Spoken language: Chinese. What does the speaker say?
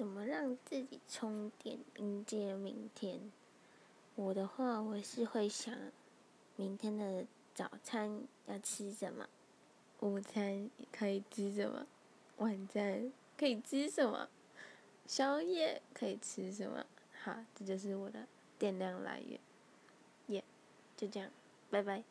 怎么让自己充电迎接明天？我的话我是会想明天的早餐要吃什么午餐可以吃什么晚餐可以吃什么宵夜可以吃什么。好这就是我的电量来源。耶就这样拜拜。